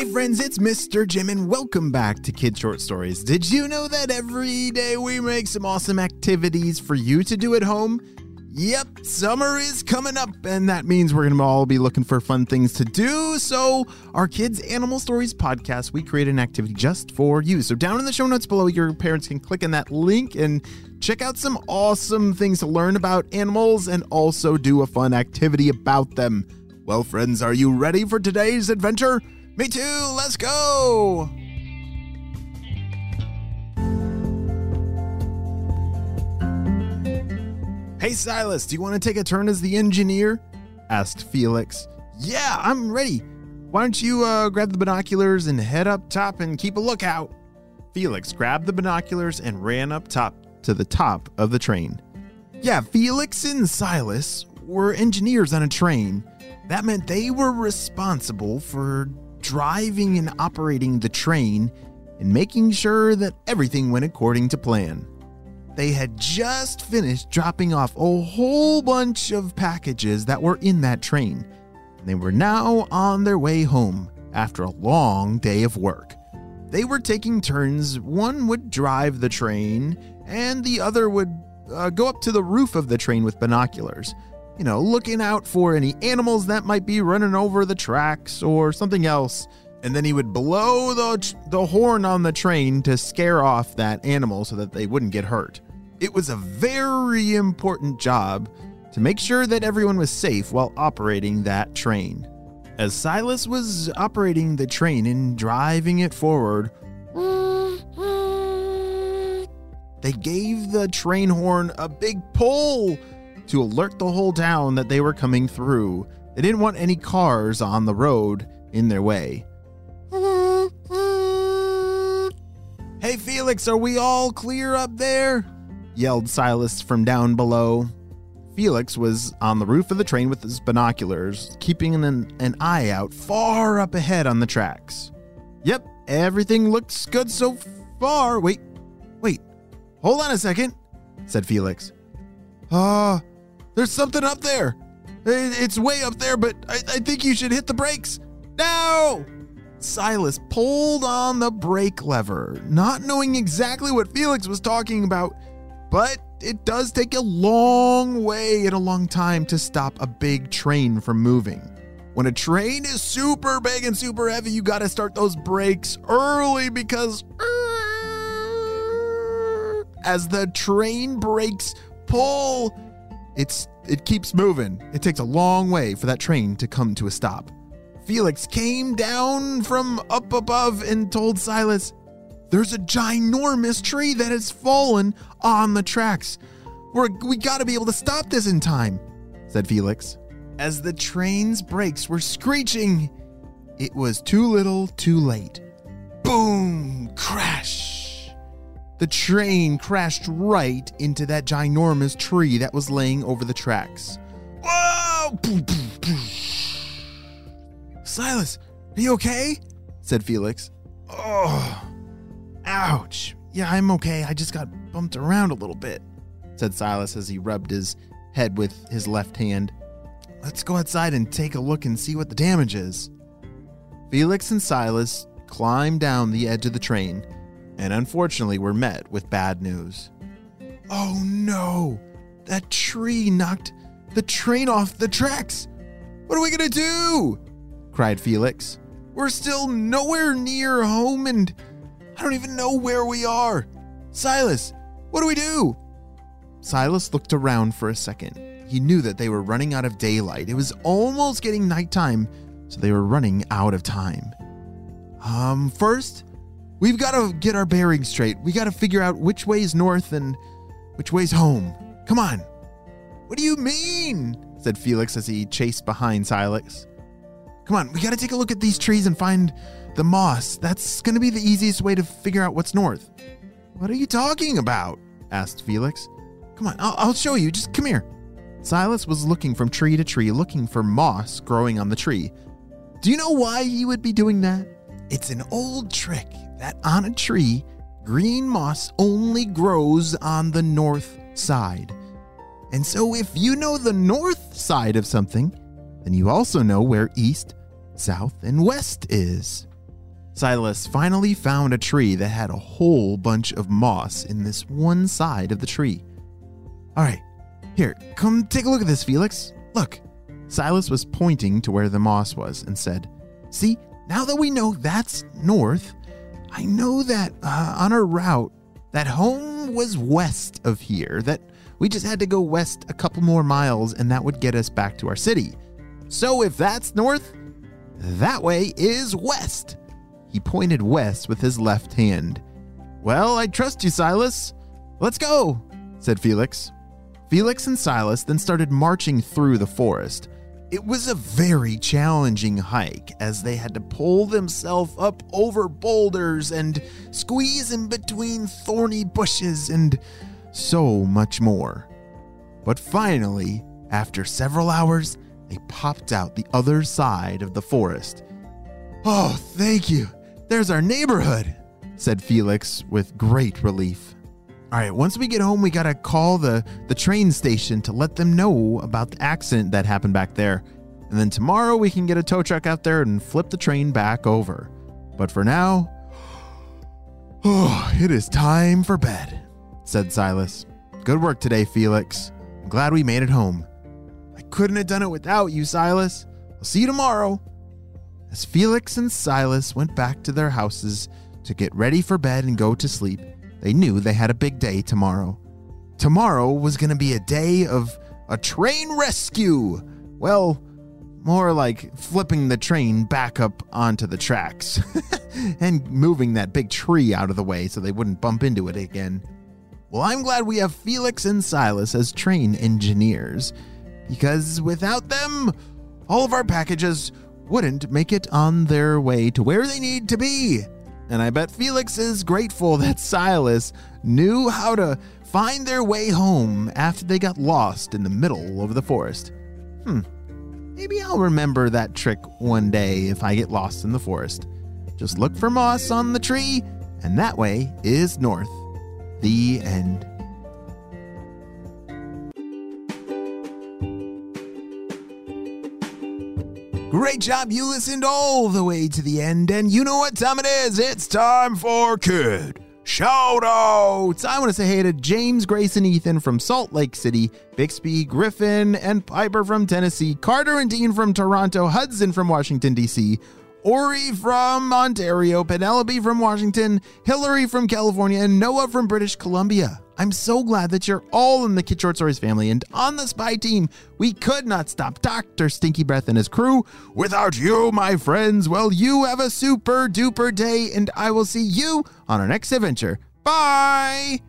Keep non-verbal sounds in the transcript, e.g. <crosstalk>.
Hey friends, it's Mr. Jim and welcome back to Kid Short Stories. Did you know that every day we make some awesome activities for you to do at home? Yep, summer is coming up, and that means we're going to all be looking for fun things to do. So, our Kids Animal Stories podcast, we create an activity just for you. So, down in the show notes below, your parents can click on that link and check out some awesome things to learn about animals and also do a fun activity about them. Well, friends, are you ready for today's adventure? Me too, let's go! Hey, Silas, do you want to take a turn as the engineer? asked Felix. Yeah, I'm ready. Why don't you uh, grab the binoculars and head up top and keep a lookout? Felix grabbed the binoculars and ran up top to the top of the train. Yeah, Felix and Silas were engineers on a train. That meant they were responsible for driving and operating the train and making sure that everything went according to plan. They had just finished dropping off a whole bunch of packages that were in that train. They were now on their way home after a long day of work. They were taking turns. One would drive the train, and the other would uh, go up to the roof of the train with binoculars. You know, looking out for any animals that might be running over the tracks or something else. And then he would blow the, the horn on the train to scare off that animal so that they wouldn't get hurt. It was a very important job to make sure that everyone was safe while operating that train. As Silas was operating the train and driving it forward, they gave the train horn a big pull to alert the whole town that they were coming through. They didn't want any cars on the road in their way. <laughs> Hey, Felix, are we all clear up there? yelled Silas from down below. Felix was on the roof of the train with his binoculars, keeping an, an eye out far up ahead on the tracks. Yep, everything looks good so far. Wait, wait, hold on a second, said Felix. Ah, uh, there's something up there. It's way up there, but I, I think you should hit the brakes. No! Silas pulled on the brake lever, not knowing exactly what Felix was talking about, but it does take a long way and a long time to stop a big train from moving. When a train is super big and super heavy, you gotta start those brakes early because as the train brakes pull, it's it keeps moving. It takes a long way for that train to come to a stop. Felix came down from up above and told Silas, There's a ginormous tree that has fallen on the tracks. We're, we gotta be able to stop this in time, said Felix. As the train's brakes were screeching, it was too little too late. Boom! The train crashed right into that ginormous tree that was laying over the tracks. Whoa! Silas, are you okay? said Felix. Oh, ouch. Yeah, I'm okay. I just got bumped around a little bit, said Silas as he rubbed his head with his left hand. Let's go outside and take a look and see what the damage is. Felix and Silas climbed down the edge of the train and unfortunately were met with bad news. Oh no! That tree knocked the train off the tracks! What are we gonna do? cried Felix. We're still nowhere near home and I don't even know where we are. Silas, what do we do? Silas looked around for a second. He knew that they were running out of daylight. It was almost getting nighttime, so they were running out of time. Um, first, we've got to get our bearings straight. We got to figure out which way is north and which way's home. Come on. What do you mean? said Felix as he chased behind Silas. Come on, we got to take a look at these trees and find the moss. That's going to be the easiest way to figure out what's north. What are you talking about? asked Felix. Come on, I'll, I'll show you. Just come here. Silas was looking from tree to tree, looking for moss growing on the tree. Do you know why he would be doing that? It's an old trick that on a tree, green moss only grows on the north side. And so, if you know the north side of something, then you also know where east, south, and west is. Silas finally found a tree that had a whole bunch of moss in this one side of the tree. All right, here, come take a look at this, Felix. Look. Silas was pointing to where the moss was and said, See, now that we know that's north, I know that uh, on our route, that home was west of here, that we just had to go west a couple more miles and that would get us back to our city. So if that's north, that way is west. He pointed west with his left hand. Well, I trust you, Silas. Let's go, said Felix. Felix and Silas then started marching through the forest. It was a very challenging hike as they had to pull themselves up over boulders and squeeze in between thorny bushes and so much more. But finally, after several hours, they popped out the other side of the forest. Oh, thank you. There's our neighborhood, said Felix with great relief. All right, once we get home, we gotta call the, the train station to let them know about the accident that happened back there. And then tomorrow we can get a tow truck out there and flip the train back over. But for now, <sighs> oh, it is time for bed, said Silas. Good work today, Felix. I'm glad we made it home. I couldn't have done it without you, Silas. I'll see you tomorrow. As Felix and Silas went back to their houses to get ready for bed and go to sleep, they knew they had a big day tomorrow. Tomorrow was going to be a day of a train rescue. Well, more like flipping the train back up onto the tracks <laughs> and moving that big tree out of the way so they wouldn't bump into it again. Well, I'm glad we have Felix and Silas as train engineers because without them, all of our packages wouldn't make it on their way to where they need to be. And I bet Felix is grateful that Silas knew how to find their way home after they got lost in the middle of the forest. Hmm, maybe I'll remember that trick one day if I get lost in the forest. Just look for moss on the tree, and that way is north. The end. Great job. You listened all the way to the end, and you know what time it is. It's time for Kid Shout outs! I want to say hey to James, Grace, and Ethan from Salt Lake City, Bixby, Griffin, and Piper from Tennessee, Carter and Dean from Toronto, Hudson from Washington, D.C., Ori from Ontario, Penelope from Washington, Hillary from California, and Noah from British Columbia. I'm so glad that you're all in the Kid Short Stories family and on the spy team. We could not stop Dr. Stinky Breath and his crew. Without you, my friends, well, you have a super duper day, and I will see you on our next adventure. Bye!